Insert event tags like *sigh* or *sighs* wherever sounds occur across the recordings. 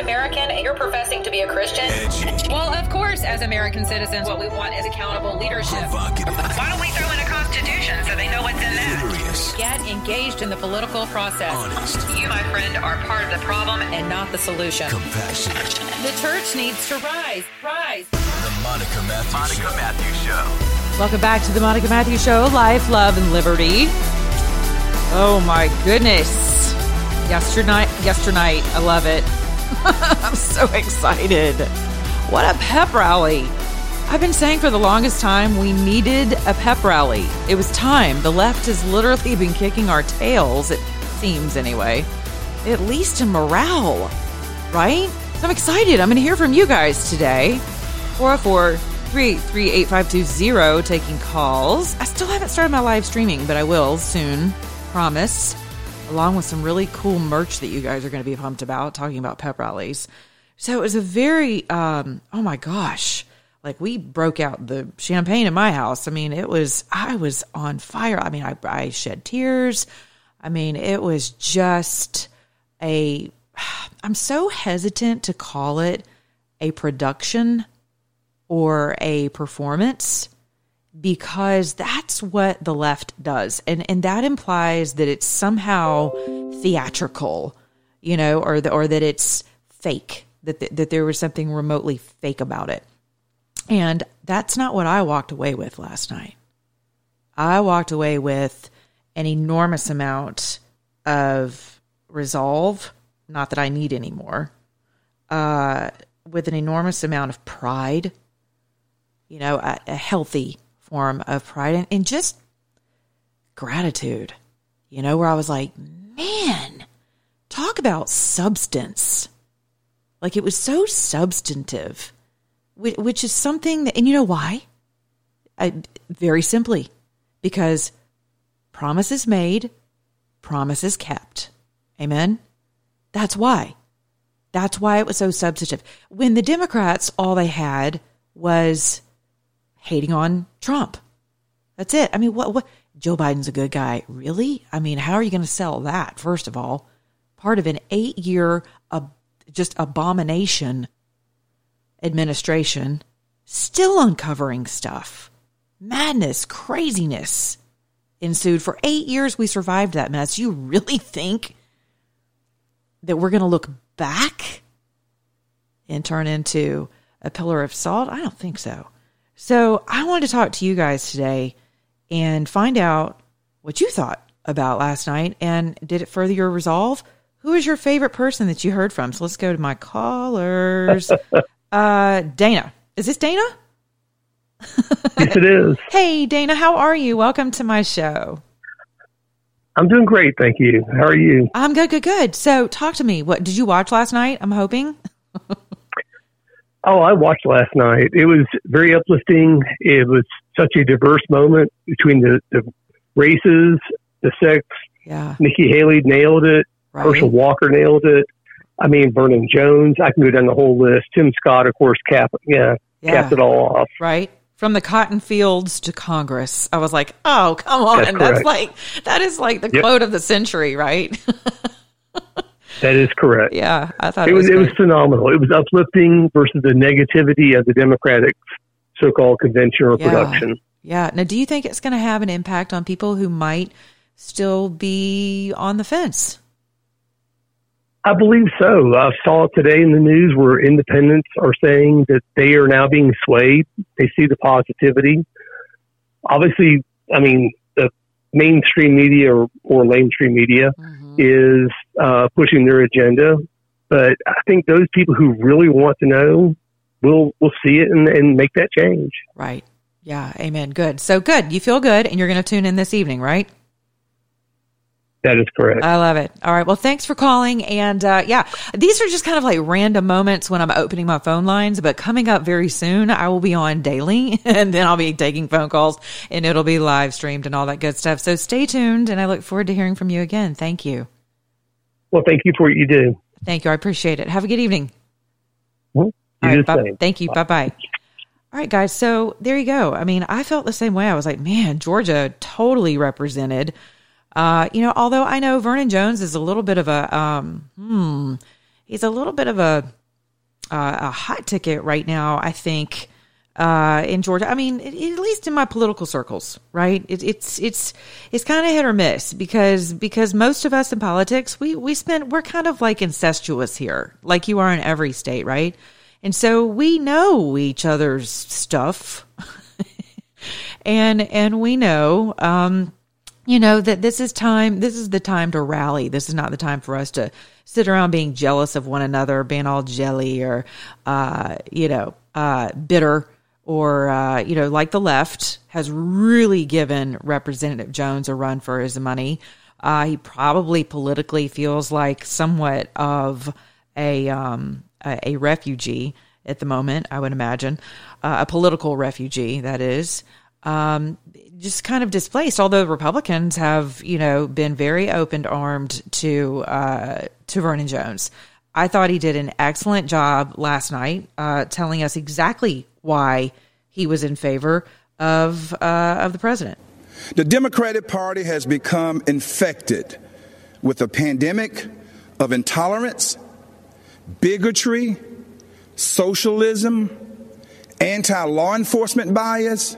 An American and you're professing to be a Christian, well, of course, as American citizens, what we want is accountable leadership. Why don't we throw in a constitution so they know what's in there? Curious. Get engaged in the political process. Honest. You, my friend, are part of the problem and not the solution. Compassionate. The church needs to rise, rise. The Monica Matthews Monica Show. Matthews Show. Welcome back to the Monica Matthews Show, Life, Love, and Liberty. Oh my goodness. Yesternight, yesternight, I love it. *laughs* I'm so excited. What a pep rally. I've been saying for the longest time we needed a pep rally. It was time. The left has literally been kicking our tails, it seems anyway. At least in morale, right? So I'm excited. I'm going to hear from you guys today. 404 383 8520 taking calls. I still haven't started my live streaming, but I will soon. Promise. Along with some really cool merch that you guys are going to be pumped about, talking about pep rallies. So it was a very, um, oh my gosh, like we broke out the champagne in my house. I mean, it was, I was on fire. I mean, I, I shed tears. I mean, it was just a, *sighs* I'm so hesitant to call it a production or a performance because that's what the left does. And and that implies that it's somehow theatrical you know or the, or that it's fake that th- that there was something remotely fake about it. And that's not what I walked away with last night. I walked away with an enormous amount of resolve not that I need anymore uh with an enormous amount of pride you know, a, a healthy form of pride and, and just gratitude, you know, where I was like, man, talk about substance. Like it was so substantive, which, is something that, and you know why? I, very simply, because promises made, promises kept. Amen. That's why. That's why it was so substantive. When the Democrats, all they had was hating on Trump. That's it. I mean, what, what? Joe Biden's a good guy. Really? I mean, how are you going to sell that, first of all? Part of an eight year, just abomination administration, still uncovering stuff. Madness, craziness ensued. For eight years, we survived that mess. You really think that we're going to look back and turn into a pillar of salt? I don't think so. So I wanted to talk to you guys today and find out what you thought about last night and did it further your resolve? Who is your favorite person that you heard from? So let's go to my callers. *laughs* uh, Dana. Is this Dana? Yes, it is. *laughs* Hey, Dana, how are you? Welcome to my show. I'm doing great, thank you. How are you? I'm good, good, good. So talk to me. What did you watch last night? I'm hoping. *laughs* Oh, I watched last night. It was very uplifting. It was such a diverse moment between the, the races, the sex. Yeah. Nikki Haley nailed it. Right. Herschel Walker nailed it. I mean, Vernon Jones. I can go down the whole list. Tim Scott, of course, cap yeah, Yeah. capped it all off. right? From the cotton fields to Congress. I was like, oh, come on. That's That's, like, that is like the Yep. quote of the century, right? *laughs* That is correct. yeah, I thought It was it was phenomenal. It was uplifting versus the negativity of the Democratic so-called convention or Yeah. production. Yeah. Now, do you think it's going to have an impact on people who might still be on the fence? I believe so. I saw it today in the news where independents are saying that they are now being swayed. They see the positivity. Obviously, I mean, the mainstream media or, or lamestream media Mm-hmm. is uh, pushing their agenda. But I think those people who really want to know will will see it and, and make that change. Right. Yeah. Amen. Good. So good. You feel good, and you're going to tune in this evening, right? That is correct. I love it. All right. Well, thanks for calling. And uh, yeah, these are just kind of like random moments when I'm opening my phone lines. But coming up very soon, I will be on daily *laughs* and then I'll be taking phone calls and it'll be live streamed and all that good stuff. So stay tuned and I look forward to hearing from you again. Thank you. Well, thank you for what you do. Thank you. I appreciate it. Have a good evening. Well, All right, the bye- Thank you. Bye bye. All right, guys. So there you go. I mean, I felt the same way. I was like, man, Georgia totally represented. Uh, you know, although I know Vernon Jones is a little bit of a, um, hmm, he's a little bit of a, uh, a hot ticket right now. I think uh, in Georgia. I mean, at least in my political circles, right? It, it's it's it's kind of hit or miss because because most of us in politics, we we spend we're kind of like incestuous here, like you are in every state, right? And so we know each other's stuff, *laughs* and and we know. Um, you know that this is time this is the time to rally this is not the time for us to sit around being jealous of one another being all jelly or uh you know uh bitter or uh you know like the left has really given representative jones a run for his money uh he probably politically feels like somewhat of a um a, a refugee at the moment i would imagine uh, a political refugee that is um, just kind of displaced. Although Republicans have, you know, been very open armed to uh, to Vernon Jones. I thought he did an excellent job last night, uh, telling us exactly why he was in favor of uh, of the president. The Democratic Party has become infected with a pandemic of intolerance, bigotry, socialism, anti law enforcement bias,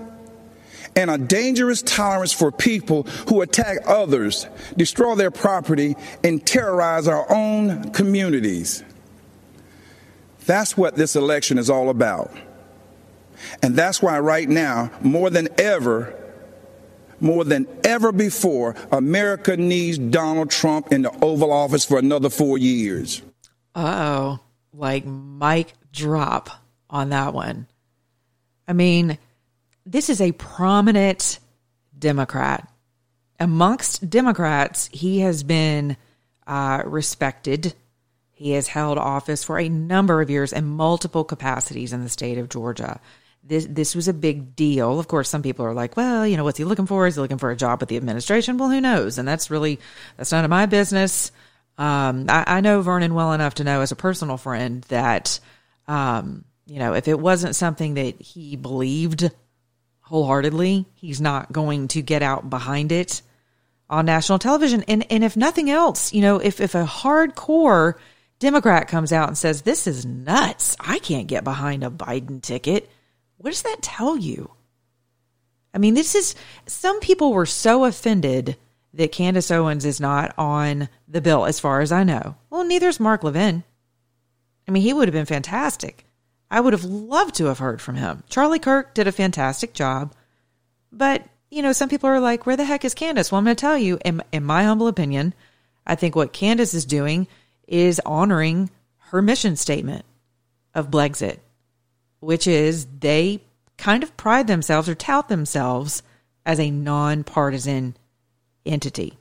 and a dangerous tolerance for people who attack others, destroy their property, and terrorize our own communities. That's what this election is all about. And that's why, right now, more than ever, more than ever before, America needs Donald Trump in the Oval Office for another four years. Oh, like mic drop on that one. I mean, this is a prominent Democrat. Amongst Democrats, he has been uh, respected. He has held office for a number of years in multiple capacities in the state of Georgia. This this was a big deal. Of course, some people are like, "Well, you know, what's he looking for? Is he looking for a job with the administration?" Well, who knows? And that's really that's none of my business. Um, I, I know Vernon well enough to know, as a personal friend, that um, you know, if it wasn't something that he believed wholeheartedly, he's not going to get out behind it on national television. And and if nothing else, you know, if if a hardcore Democrat comes out and says this is nuts, I can't get behind a Biden ticket. What does that tell you? I mean, this is some people were so offended that Candace Owens is not on the bill, as far as I know. Well, neither is Mark Levin. I mean, he would have been fantastic. I would have loved to have heard from him. Charlie Kirk did a fantastic job. But, you know, some people are like, where the heck is Candace? Well, I'm going to tell you, in, in my humble opinion, I think what Candace is doing is honoring her mission statement of Blexit, which is they kind of pride themselves or tout themselves as a nonpartisan entity.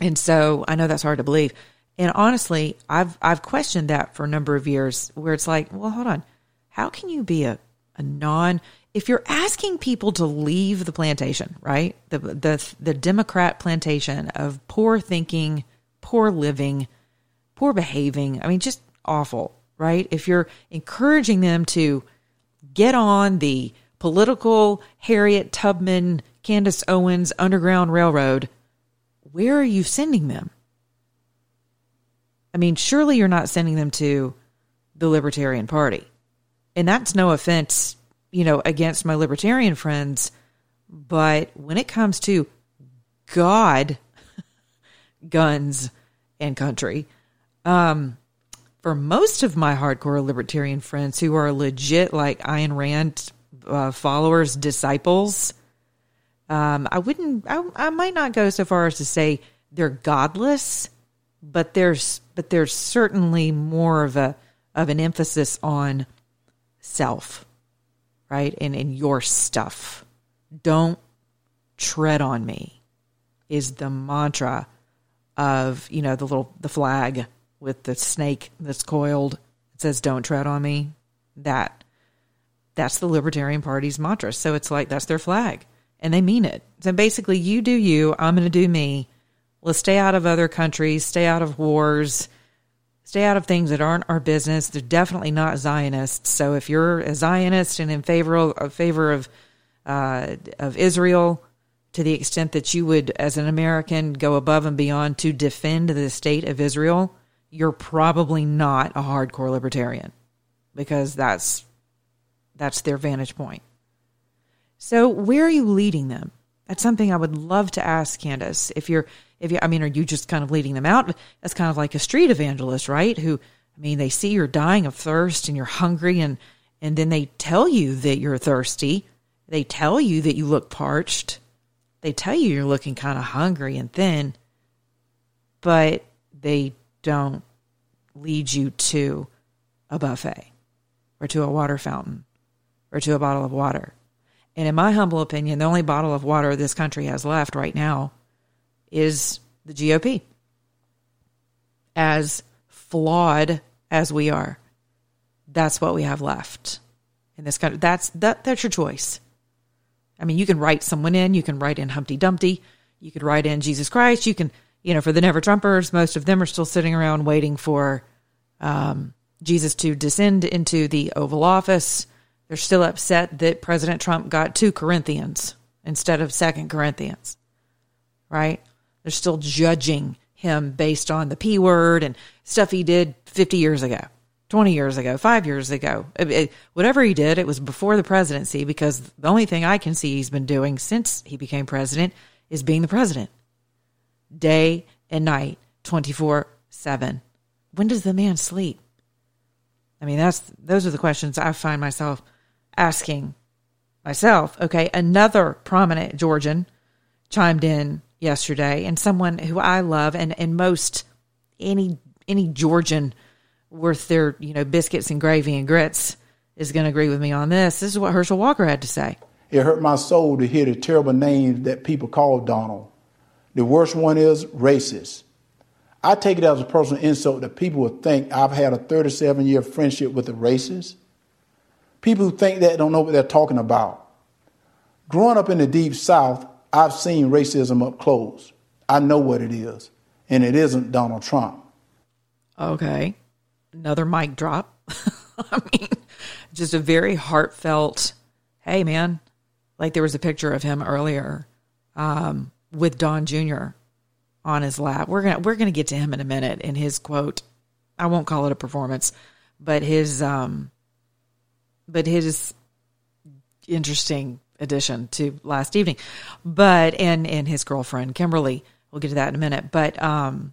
And so I know that's hard to believe. And honestly, I've I've questioned that for a number of years where it's like, well, hold on. How can you be a, a non if you're asking people to leave the plantation, right? The the the Democrat plantation of poor thinking, poor living, poor behaving. I mean, just awful, right? If you're encouraging them to get on the political Harriet Tubman, Candace Owens Underground Railroad, where are you sending them? I mean, surely you're not sending them to the Libertarian Party. And that's no offense, you know, against my libertarian friends, but when it comes to God, *laughs* guns, and country, um, for most of my hardcore libertarian friends who are legit like Ayn Rand uh, followers, disciples, Um, I wouldn't. I, I might not go so far as to say they're godless, but there's but there's certainly more of a of an emphasis on self, right? And in your stuff. Don't tread on me is the mantra of, you know, the little the flag with the snake that's coiled. It says don't tread on me. That that's the Libertarian Party's mantra. So it's like that's their flag. And they mean it. So basically you do you, I'm gonna do me. Let's stay out of other countries, stay out of wars, stay out of things that aren't our business. They're definitely not Zionists. So if you're a Zionist and in favor of, favor of uh, of Israel, to the extent that you would, as an American, go above and beyond to defend the state of Israel, you're probably not a hardcore libertarian because that's that's their vantage point. So where are you leading them? That's something I would love to ask Candace. If you're if you I mean, are you just kind of leading them out? That's kind of like a street evangelist, right? Who I mean, they see you're dying of thirst and you're hungry and and then they tell you that you're thirsty they tell you that you look parched. They tell you you're looking kind of hungry and thin, but they don't lead you to a buffet or to a water fountain or to a bottle of water. And in my humble opinion, the only bottle of water this country has left right now is the GOP. As flawed as we are, that's what we have left in this country. That's that that's your choice. I mean, you can write someone in, you can write in Humpty Dumpty, you could write in Jesus Christ, you can, you know, for the Never Trumpers, most of them are still sitting around waiting for um, Jesus to descend into the Oval Office. They're still upset that President Trump got two Corinthians instead of Second Corinthians, right? They're still judging him based on the P word and stuff he did 50 years ago. 20 years ago, five years ago, it, it, whatever he did, it was before the presidency because the only thing I can see he's been doing since he became president is being the president day and night, 24 7. When does the man sleep? I mean, that's those are the questions I find myself asking myself. Okay, another prominent Georgian chimed in yesterday, and someone who I love, and and most any any Georgian worth their you know biscuits and gravy and grits is going to agree with me on this. This is what Herschel Walker had to say. It hurt my soul to hear the terrible names that people call Donald. The worst one is racist. I take it as a personal insult that people would think I've had a 37 year friendship with a racist. People who think that don't know what they're talking about. Growing up in the deep south, I've seen racism up close. I know what it is, and it isn't Donald Trump. Okay another mic drop. *laughs* I mean, just a very heartfelt, hey, man, like there was a picture of him earlier um, with Don Jr. on his lap. We're gonna we're gonna get to him in a minute in his quote. I won't call it a performance, but his um, but his interesting addition to last evening. But and and his girlfriend Kimberly. We'll get to that in a minute. But um,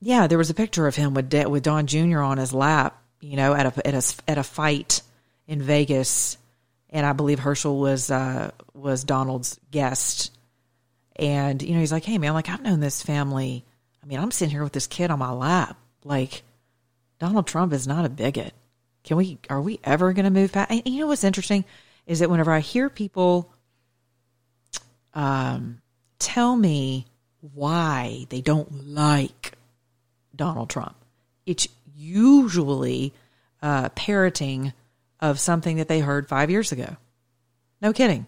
yeah, there was a picture of him with De- with Don Jr. on his lap, you know, at a at a at a fight in Vegas, and I believe Herschel was uh, was Donald's guest, and you know he's like, hey man, like I've known this family. I mean, I'm sitting here with this kid on my lap, like Donald Trump is not a bigot. Can we? Are we ever going to move past? And you know what's interesting is that whenever I hear people um, tell me why they don't like Donald Trump. It's usually uh, parroting of something that they heard five years ago. No kidding.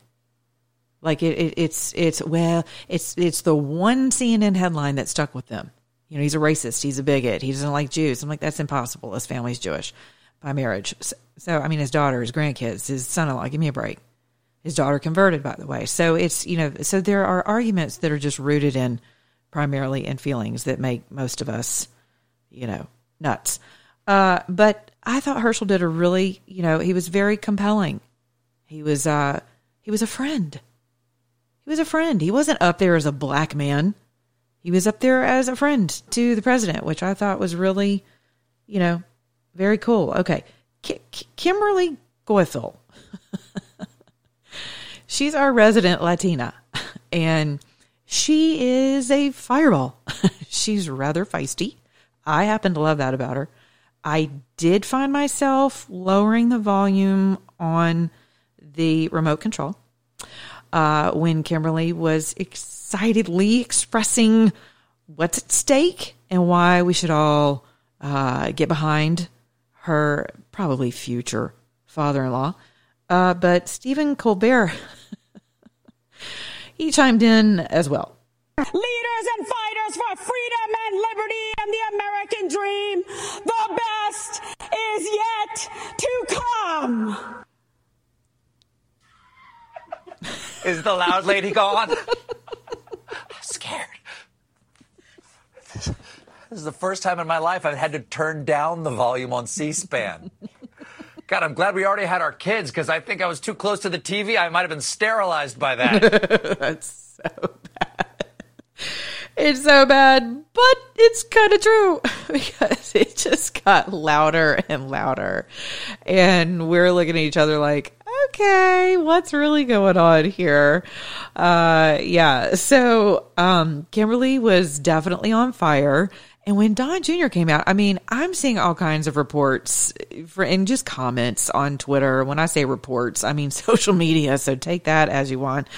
Like it, it, it's it's well, it's it's the one CNN headline that stuck with them. You know, he's a racist, he's a bigot, he doesn't like Jews. I'm like, that's impossible. His family's Jewish by marriage. So, so I mean, his daughter, his grandkids, his son-in-law. Give me a break. His daughter converted, by the way. So it's you know, so there are arguments that are just rooted in primarily in feelings that make most of us you know, nuts. Uh, but I thought Herschel did a really, you know, he was very compelling. He was, uh, he was a friend. He was a friend. He wasn't up there as a black man. He was up there as a friend to the president, which I thought was really, you know, very cool. Okay. K- Kimberly Guilfoyle. *laughs* she's our resident Latina, *laughs* and she is a fireball. *laughs* she's rather feisty. I happen to love that about her. I did find myself lowering the volume on the remote control uh, when Kimberly was excitedly expressing what's at stake and why we should all uh, get behind her probably future father in law. Uh, but Stephen Colbert, *laughs* he chimed in as well. Leaders and fighters for freedom and liberty and the American dream. The best is yet to come. Is the loud lady gone? I'm scared. This is the first time in my life I've had to turn down the volume on C SPAN. God, I'm glad we already had our kids because I think I was too close to the TV. I might have been sterilized by that. *laughs* That's so bad. It's so bad, but it's kind of true *laughs* because it just got louder and louder. And we're looking at each other like, okay, what's really going on here? Uh, yeah. So, um, Kimberly was definitely on fire. And when Don Jr. came out, I mean, I'm seeing all kinds of reports for, and just comments on Twitter. When I say reports, I mean *laughs* social media. So take that as you want.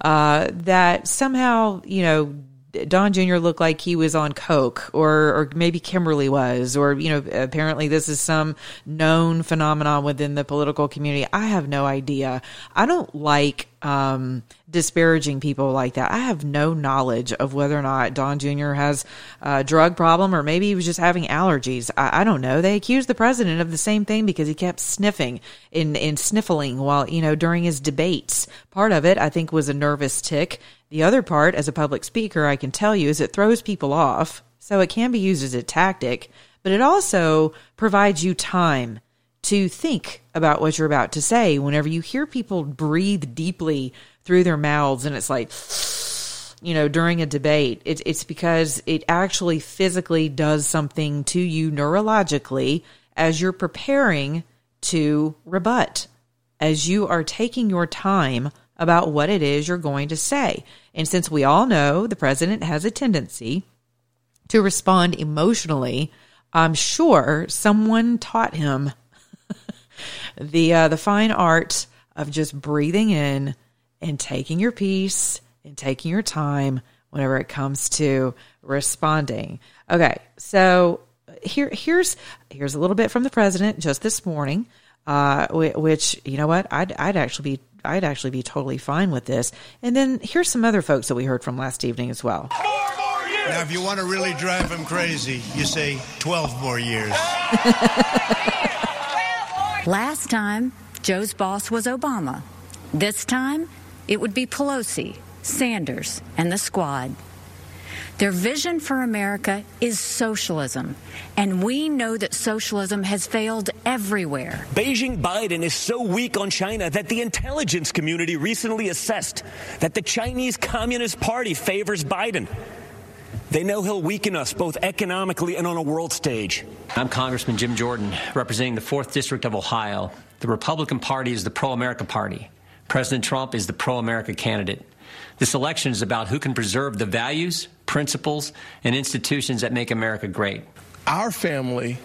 Uh, that somehow, you know, Don Jr. looked like he was on coke, or or maybe Kimberly was, or you know, apparently this is some known phenomenon within the political community. I have no idea. I don't like um, disparaging people like that. I have no knowledge of whether or not Don Jr. has a drug problem, or maybe he was just having allergies. I, I don't know. They accused the president of the same thing because he kept sniffing and, and sniffling while you know during his debates. Part of it, I think, was a nervous tic the other part, as a public speaker, I can tell you, is it throws people off. So it can be used as a tactic, but it also provides you time to think about what you're about to say. Whenever you hear people breathe deeply through their mouths and it's like, *sniffs* you know, during a debate, it, it's because it actually physically does something to you neurologically as you're preparing to rebut, as you are taking your time about what it is you're going to say. And since we all know the president has a tendency to respond emotionally, I'm sure someone taught him *laughs* the uh, the fine art of just breathing in and taking your peace and taking your time whenever it comes to responding. Okay, so here here's here's a little bit from the president just this morning, uh, which you know what I'd I'd actually be I'd actually be totally fine with this. And then here's some other folks that we heard from last evening as well. Now, if you want to really drive him crazy, you say 12 more years. *laughs* Last time, Joe's boss was Obama. This time, it would be Pelosi, Sanders, and the squad. Their vision for America is socialism, and we know that socialism has failed everywhere. Beijing Biden is so weak on China that the intelligence community recently assessed that the Chinese Communist Party favors Biden. They know he'll weaken us both economically and on a world stage. I'm Congressman Jim Jordan, representing the 4th District of Ohio. The Republican Party is the pro America Party. President Trump is the pro America candidate. This election is about who can preserve the values, principles, and institutions that make America great. Our family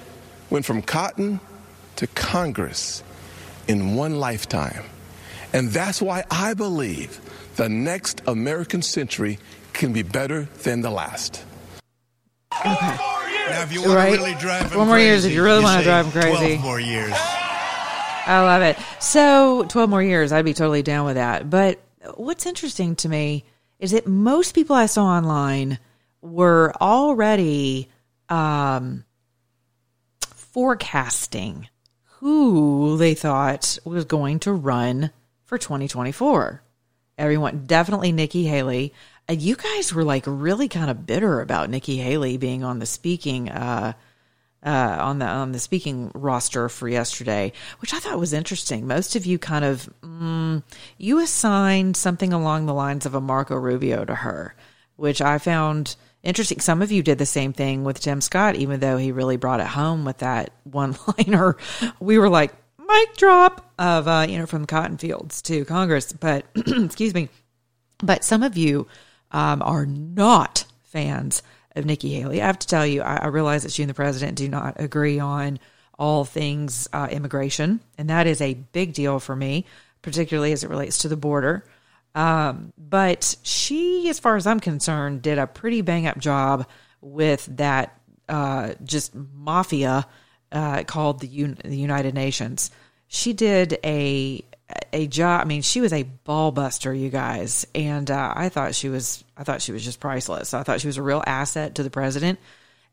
went from cotton to Congress in one lifetime. And that's why I believe the next American century can be better than the last. Okay. Now, if you want Right. to really drive him One more crazy, years if you really wanna drive him crazy. 12 more years. I love it. So, 12 more years, I'd be totally down with that. But what's interesting to me is that most people I saw online were already um, forecasting who they thought was going to run for 2024. Everyone, definitely Nikki Haley. And you guys were like really kind of bitter about Nikki Haley being on the speaking uh, uh, on the on the speaking roster for yesterday, which I thought was interesting. Most of you kind of mm, you assigned something along the lines of a Marco Rubio to her, which I found interesting. Some of you did the same thing with Tim Scott, even though he really brought it home with that *laughs* one liner. We were like, mic drop of uh, you know from cotton fields to Congress. But *clears throat* excuse me, but some of you um, are not fans of Nikki Haley. I have to tell you, I, I realize that she and the president do not agree on all things uh, immigration, and that is a big deal for me, particularly as it relates to the border. Um, but she, as far as I'm concerned, did a pretty bang up job with that uh, just mafia uh, called the, Un- the United Nations. She did a a job. I mean, she was a ball buster, you guys, and uh, I thought she was. I thought she was just priceless. I thought she was a real asset to the president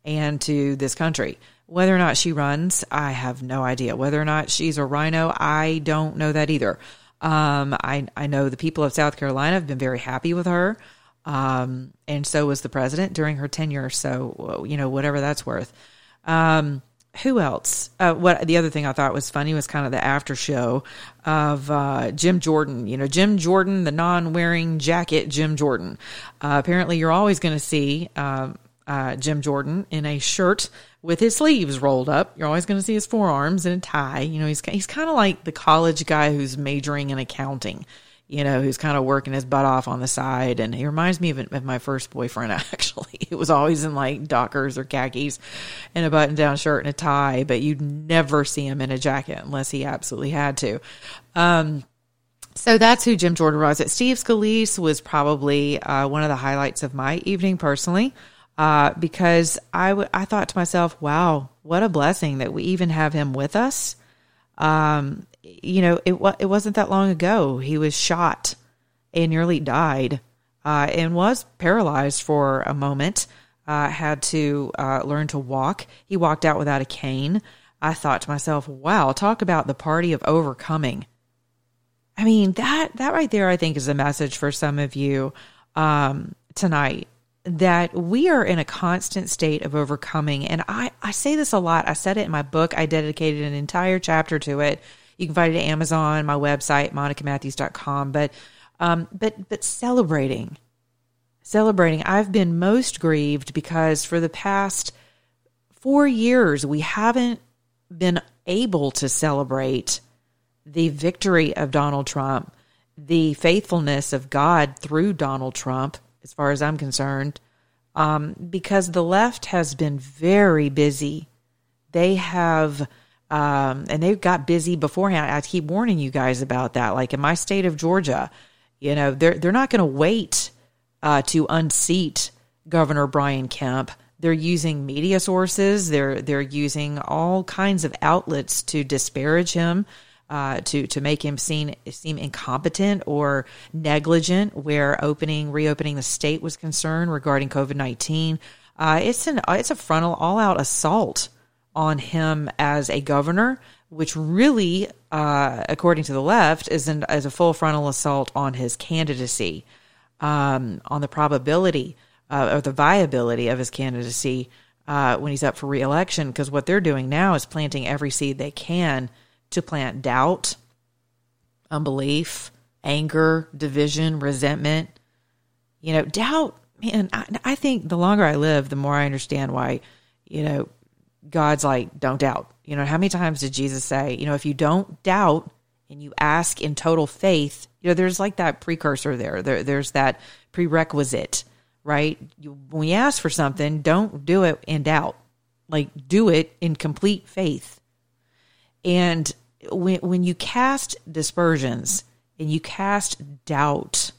and to this country. Whether or not she runs, I have no idea. Whether or not she's a RINO, I don't know that either. Um, I I know the people of South Carolina have been very happy with her, um, and so was the president during her tenure. So you know, whatever that's worth. Um, who else? Uh, what the other thing I thought was funny was kind of the after show of uh, Jim Jordan. You know, Jim Jordan, the non-wearing jacket, Jim Jordan. Uh, apparently, you're always going to see um, uh, Jim Jordan in a shirt with his sleeves rolled up. You're always going to see his forearms in a tie. You know, he's he's kind of like the college guy who's majoring in accounting you know, who's kind of working his butt off on the side. And he reminds me of, of my first boyfriend, *laughs* actually. It was always in like Dockers or khakis and a button down shirt and a tie, but you'd never see him in a jacket unless he absolutely had to. Um, so that's who Jim Jordan was. At Steve Scalise was probably uh, one of the highlights of my evening personally, uh, because I, w- I thought to myself, wow, what a blessing that we even have him with us. Um, you know, it it wasn't that long ago. He was shot and nearly died, uh, and was paralyzed for a moment. Uh, had to uh, learn to walk. He walked out without a cane. I thought to myself, "Wow, talk about the party of overcoming." I mean that that right there, I think, is a message for some of you um, tonight that we are in a constant state of overcoming. And I, I say this a lot. I said it in my book. I dedicated an entire chapter to it you can find it at Amazon, my website, monicamatthews.com. But, um, but, but celebrating, celebrating. I've been most grieved because for the past four years, we haven't been able to celebrate the victory of Donald Trump, the faithfulness of God through Donald Trump, as far as I'm concerned, um, because the left has been very busy. They have um, and they've got busy beforehand. I keep warning you guys about that. Like in my state of Georgia, you know, they're they're not going to wait uh, to unseat Governor Brian Kemp. They're using media sources. They're they're using all kinds of outlets to disparage him, uh, to to make him seem seem incompetent or negligent. Where opening reopening the state was concerned regarding COVID nineteen, uh, it's an it's a frontal all out assault on him as a governor, which really, uh, according to the left, is, an, is a full frontal assault on his candidacy, um, on the probability uh, or the viability of his candidacy uh, when he's up for reelection. Because what they're doing now is planting every seed they can to plant doubt, unbelief, anger, division, resentment. You know, doubt, man, I, I think the longer I live, the more I understand why, you know, God's like, don't doubt. You know, how many times did Jesus say, you know, if you don't doubt and you ask in total faith, you know, there's like that precursor there. there there's that prerequisite, right? You, when you ask for something, don't do it in doubt. Like, do it in complete faith. And when, when you cast dispersions and you cast doubt,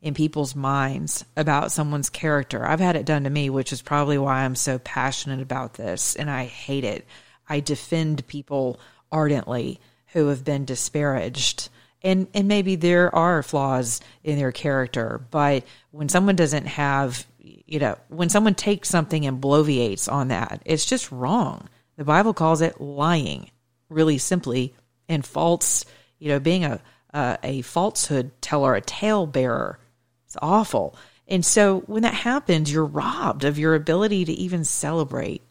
in people's minds about someone's character. I've had it done to me, which is probably why I'm so passionate about this and I hate it. I defend people ardently who have been disparaged. And and maybe there are flaws in their character, but when someone doesn't have, you know, when someone takes something and bloviates on that, it's just wrong. The Bible calls it lying, really simply, and false, you know, being a a, falsehood teller, a tale bearer. it's awful. And so when that happens, you're robbed of your ability to even celebrate.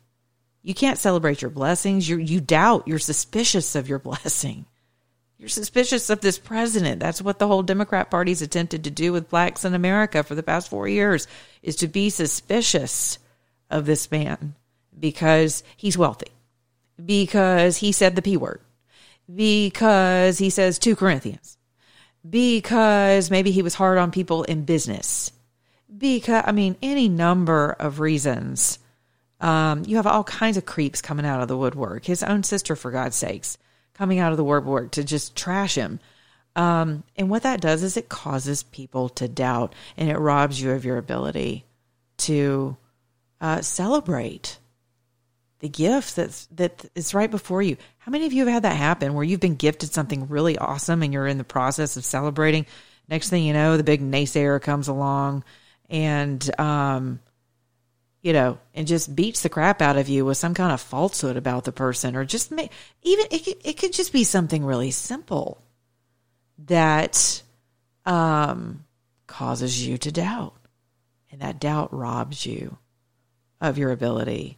You can't celebrate your blessings. You you doubt. You're suspicious of your *laughs* blessing. You're suspicious of this president. That's what the whole Democrat Party's attempted to do with blacks in America for the past four years is to be suspicious of this man because he's wealthy, because he said the P word, because he says 2 Corinthians, because maybe he was hard on people in business, because, I mean, any number of reasons. Um, you have all kinds of creeps coming out of the woodwork. His own sister, for God's sakes, coming out of the woodwork to just trash him. Um, and what that does is it causes people to doubt and it robs you of your ability to uh, celebrate the gift that's that is right before you. How many of you have had that happen where you've been gifted something really awesome and you're in the process of celebrating? Next thing you know, the big naysayer comes along and um, you know, and just beats the crap out of you with some kind of falsehood about the person, or just make, even it it could just be something really simple that um, causes you to doubt, and that doubt robs you of your ability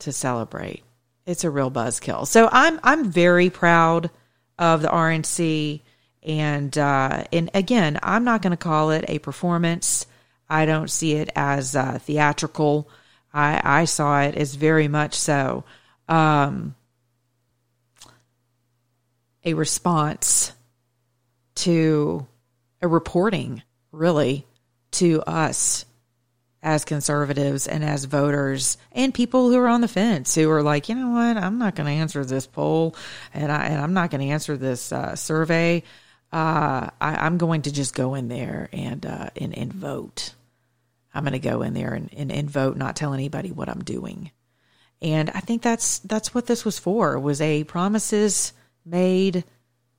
to celebrate. It's a real buzzkill. So I'm I'm very proud of the RNC, and uh, and again, I'm not going to call it a performance. I don't see it as uh, theatrical. I, I saw it as very much so um, a response to a reporting, really, to us as conservatives and as voters and people who are on the fence who are like, you know what, I'm not going to answer this poll and, I, and I'm not going to answer this uh, survey. Uh, I, am going to just go in there and, uh, and, and vote. I'm going to go in there and, and, and vote, not tell anybody what I'm doing. And I think that's that's what this was for. Was a promises made,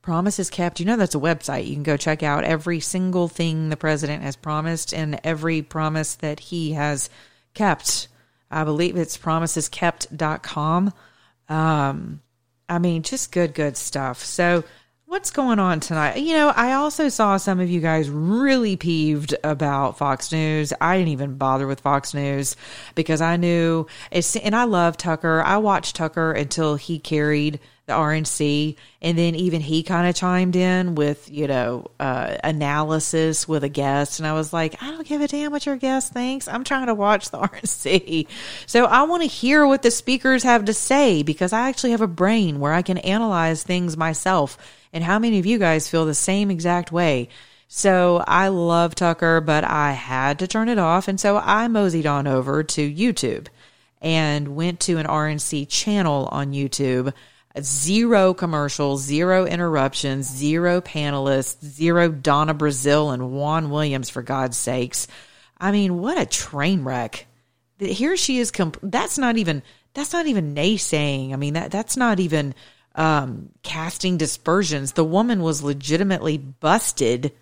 promises kept. You know that's a website. You can go check out every single thing the president has promised and every promise that he has kept. I believe it's promiseskept.com. Um I mean, just good good stuff. So What's going on tonight? You know, I also saw some of you guys really peeved about Fox News. I didn't even bother with Fox News because I knew it's, and I love Tucker. I watched Tucker until he carried the RNC, and then even he kind of chimed in with you know uh, analysis with a guest, and I was like, I don't give a damn what your guest thinks. I'm trying to watch the *laughs* RNC, so I want to hear what the speakers have to say because I actually have a brain where I can analyze things myself and how many of you guys feel the same exact way? So I love Tucker, but I had to turn it off. And so I moseyed on over to YouTube and went to an RNC channel on YouTube. Zero commercials, zero interruptions, zero panelists, zero Donna Brazile and Juan Williams, for God's sakes. I mean, what a train wreck. Here she is. Comp- that's not even, that's not even naysaying. I mean, that, that's not even um, casting dispersions. The woman was legitimately busted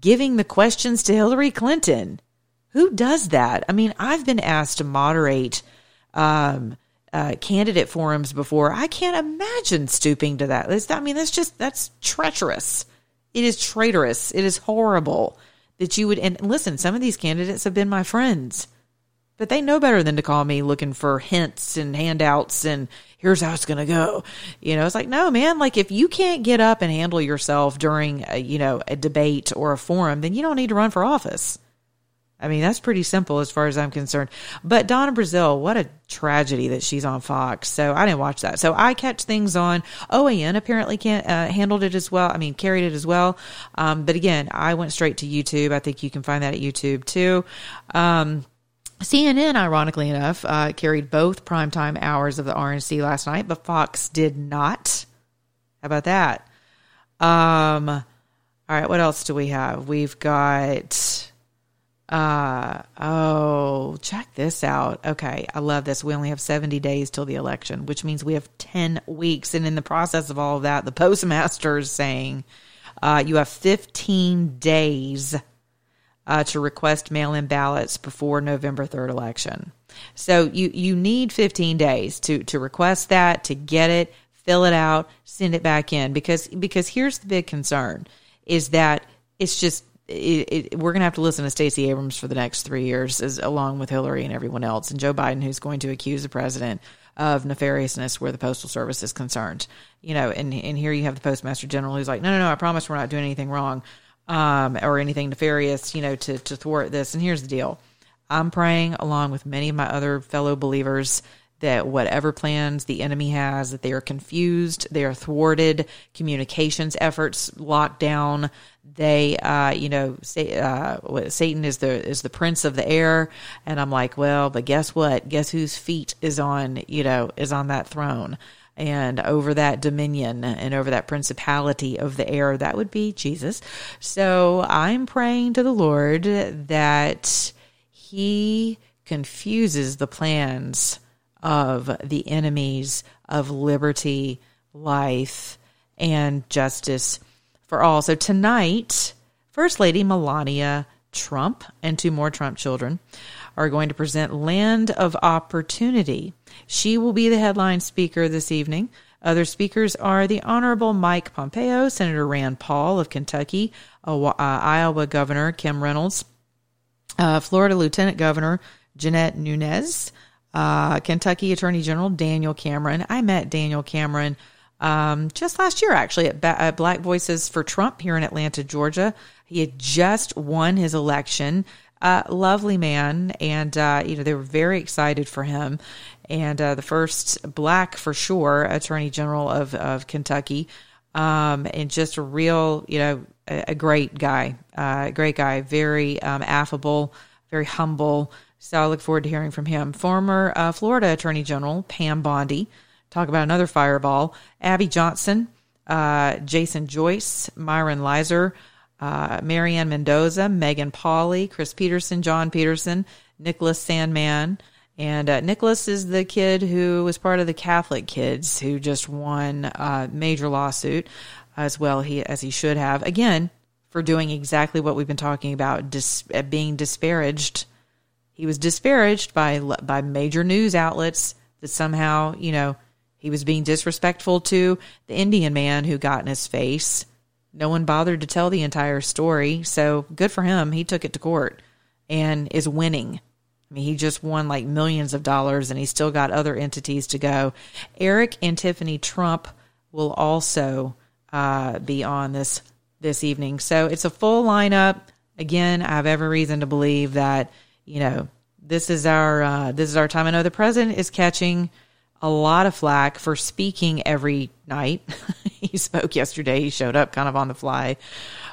giving the questions to Hillary Clinton. Who does that? I mean, I've been asked to moderate um, uh, candidate forums before. I can't imagine stooping to that. I mean, that's just that's treacherous. It is traitorous. It is horrible that you would. And listen, some of these candidates have been my friends but they know better than to call me looking for hints and handouts and here's how it's going to go. You know, it's like, no, man, like if you can't get up and handle yourself during, a, you know, a debate or a forum, then you don't need to run for office. I mean, that's pretty simple as far as I'm concerned. But Donna Brazile, what a tragedy that she's on Fox. So I didn't watch that. So I catch things on OAN. Apparently, can't uh, handled it as well. I mean, carried it as well. Um, but again, I went straight to YouTube. I think you can find that at YouTube too. Um, CNN, ironically enough, uh, carried both primetime hours of the RNC last night, but Fox did not. How about that? Um, all right, what else do we have? We've got. Uh oh, check this out. Okay, I love this. We only have 70 days till the election, which means we have 10 weeks. And in the process of all of that, the postmaster is saying uh, you have 15 days uh, to request mail-in ballots before November 3rd election. So you you need 15 days to to request that, to get it, fill it out, send it back in because because here's the big concern is that it's just it, it, we're going to have to listen to Stacey Abrams for the next three years, as, along with Hillary and everyone else, and Joe Biden, who's going to accuse the president of nefariousness where the postal service is concerned. You know, and and here you have the postmaster general who's like, no, no, no, I promise we're not doing anything wrong um, or anything nefarious, you know, to, to thwart this. And here's the deal I'm praying, along with many of my other fellow believers, that whatever plans the enemy has, that they are confused, they are thwarted, communications efforts locked down. They, uh, you know, say, uh, Satan is the is the prince of the air, and I'm like, well, but guess what? Guess whose feet is on, you know, is on that throne and over that dominion and over that principality of the air, that would be Jesus. So I'm praying to the Lord that He confuses the plans of the enemies of liberty, life, and justice for all. So tonight, First Lady Melania Trump and two more Trump children are going to present Land of Opportunity. She will be the headline speaker this evening. Other speakers are the Honorable Mike Pompeo, Senator Rand Paul of Kentucky, uh, Iowa Governor Kim Reynolds, uh, Florida Lieutenant Governor Jeanette Nunez, uh, Kentucky Attorney General Daniel Cameron. I met Daniel Cameron um, just last year, actually, at, ba- at Black Voices for Trump here in Atlanta, Georgia. He had just won his election uh, lovely man, and uh, you know they were very excited for him, and uh, the first black for sure attorney general of of Kentucky, um, and just a real you know a, a great guy, uh, great guy, very um, affable, very humble. So I look forward to hearing from him. Former uh, Florida Attorney General Pam Bondi, talk about another fireball. Abby Johnson, uh, Jason Joyce, Myron Lizer uh, Mary Ann Mendoza, Megan Pauley, Cris Peterson, John Peterson, Nicholas Sandmann. And uh, Nicholas is the kid who was part of the Catholic kids who just won a major lawsuit as well he as he should have. Again, for doing exactly what we've been talking about, dis, uh, being disparaged. He was disparaged by by major news outlets that somehow, you know, he was being disrespectful to the Indian man who got in his face no one bothered to tell the entire story. So good for him. He took it to court and is winning. I mean, he just won like millions of dollars and he's still got other entities to go. Eric and Tiffany Trump will also uh, be on this this evening. So it's a full lineup. Again, I have every reason to believe that, you know, this is our uh, this is our time. I know the president is catching a lot of flack for speaking every night. *laughs* he spoke yesterday. He showed up kind of on the fly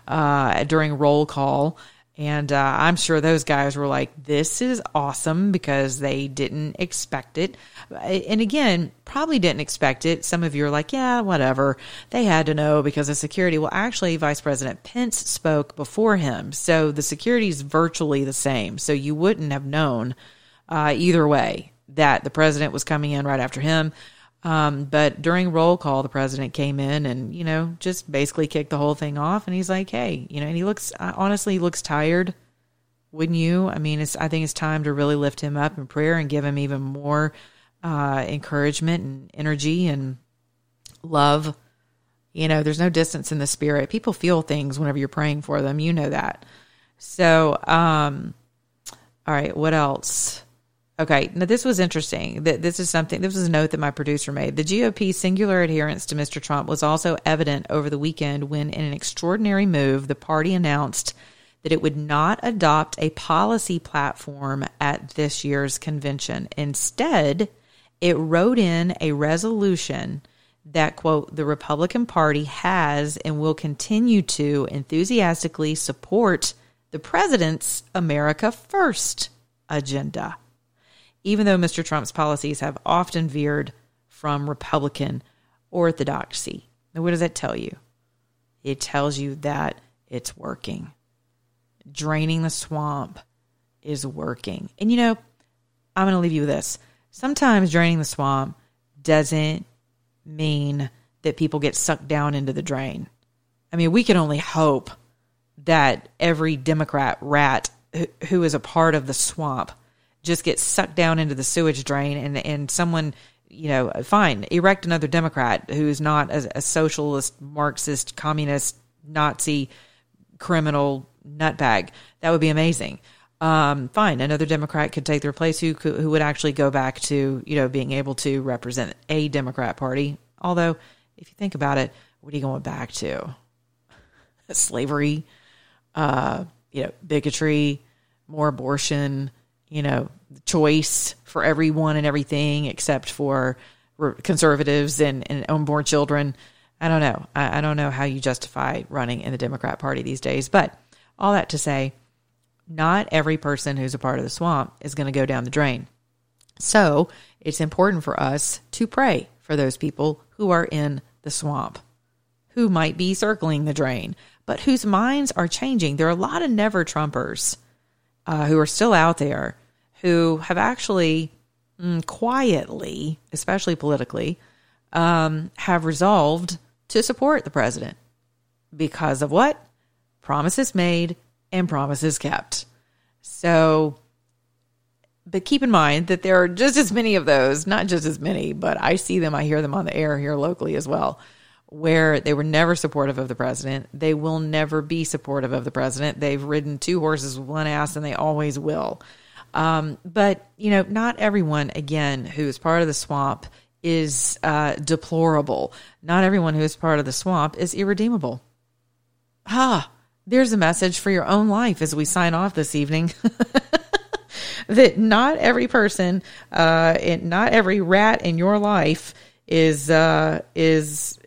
uh, during roll call. And uh, I'm sure those guys were like, this is awesome because they didn't expect it. And again, probably didn't expect it. Some of you are like, yeah, whatever. They had to know because of security. Well, actually, Vice President Pence spoke before him. So the security is virtually the same. So you wouldn't have known uh, either way that the president was coming in right after him. Um, but during roll call, the president came in and, you know, just basically kicked the whole thing off. And he's like, hey, you know, and he looks, honestly, he looks tired. Wouldn't you? I mean, it's, I think it's time to really lift him up in prayer and give him even more uh, encouragement and energy and love. You know, there's no distance in the spirit. People feel things whenever you're praying for them. You know that. So, um, all right, what else? Okay, now this was interesting. That This is something, this was a note that my producer made. The GOP's singular adherence to Mr. Trump was also evident over the weekend when, in an extraordinary move, the party announced that it would not adopt a policy platform at this year's convention. Instead, it wrote in a resolution that, quote, the Republican Party has and will continue to enthusiastically support the president's America First agenda even though Mr. Trump's policies have often veered from Republican orthodoxy. Now, what does that tell you? It tells you that it's working. Draining the swamp is working. And you know, I'm going to leave you with this. Sometimes draining the swamp doesn't mean that people get sucked down into the drain. I mean, we can only hope that every Democrat rat who is a part of the swamp just get sucked down into the sewage drain and, and someone, you know, fine, erect another Democrat who's not a, a socialist, Marxist, communist, Nazi, criminal nutbag. That would be amazing. Um, fine, another Democrat could take their place who who would actually go back to you know being able to represent a Democrat party. Although, if you think about it, what are you going back to? *laughs* Slavery, uh, you know, bigotry, more abortion, you know, choice for everyone and everything except for conservatives and, and unborn children. I don't know. I, I don't know how you justify running in the Democrat Party these days. But all that to say, not every person who's a part of the swamp is going to go down the drain. So it's important for us to pray for those people who are in the swamp, who might be circling the drain, but whose minds are changing. There are a lot of never Trumpers uh, who are still out there who have actually mm, quietly, especially politically, um, have resolved to support the president because of what? Promises made and promises kept. So, but keep in mind that there are just as many of those, not just as many, but I see them, I hear them on the air here locally as well, where they were never supportive of the president. They will never be supportive of the president. They've ridden two horses with one ass and they always will. Um, but, you know, not everyone, again, who is part of the swamp is uh, deplorable. Not everyone who is part of the swamp is irredeemable. Ah, there's a message for your own life as we sign off this evening. *laughs* that not every person, uh, and not every rat in your life is uh, is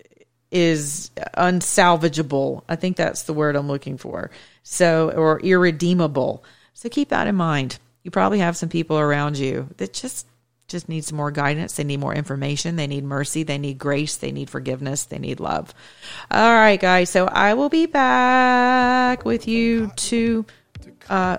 is unsalvageable. I think that's the word I'm looking for. So, or irredeemable. So keep that in mind. You probably have some people around you that just just need some more guidance. They need more information. They need mercy. They need grace. They need forgiveness. They need love. All right, guys. So I will be back with you to uh,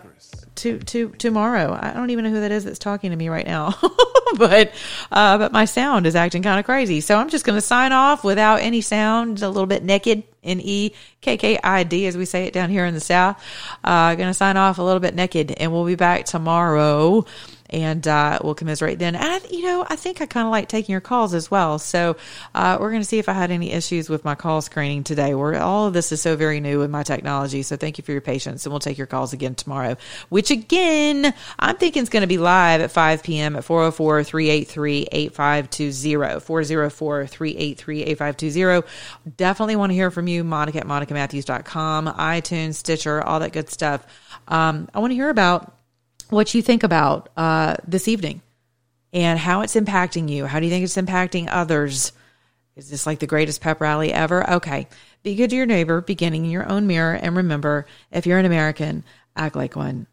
to to tomorrow. I don't even know who that is that's talking to me right now, *laughs* but uh, but my sound is acting kind of crazy. So I'm just going to sign off without any sound, a little bit naked. N E K K I D, as we say it down here in the South. Uh, going to sign off a little bit naked, and we'll be back tomorrow and uh, we'll commiserate then. And you know, I think I kind of like taking your calls as well. So uh, we're going to see if I had any issues with my call screening today. Where all of this is so very new with my technology. So thank you for your patience, and we'll take your calls again tomorrow. Which again, I'm thinking is going to be live at 5 p.m. at 404 383 8520. 404 383 8520. Definitely want to hear from you, Monica at MonicaMatthews.com, iTunes, Stitcher, all that good stuff. Um, I want to hear about what you think about uh, this evening and how it's impacting you. How do you think it's impacting others? Is this like the greatest pep rally ever? Okay. Be good to your neighbor, beginning in your own mirror. And remember, if you're an American, act like one.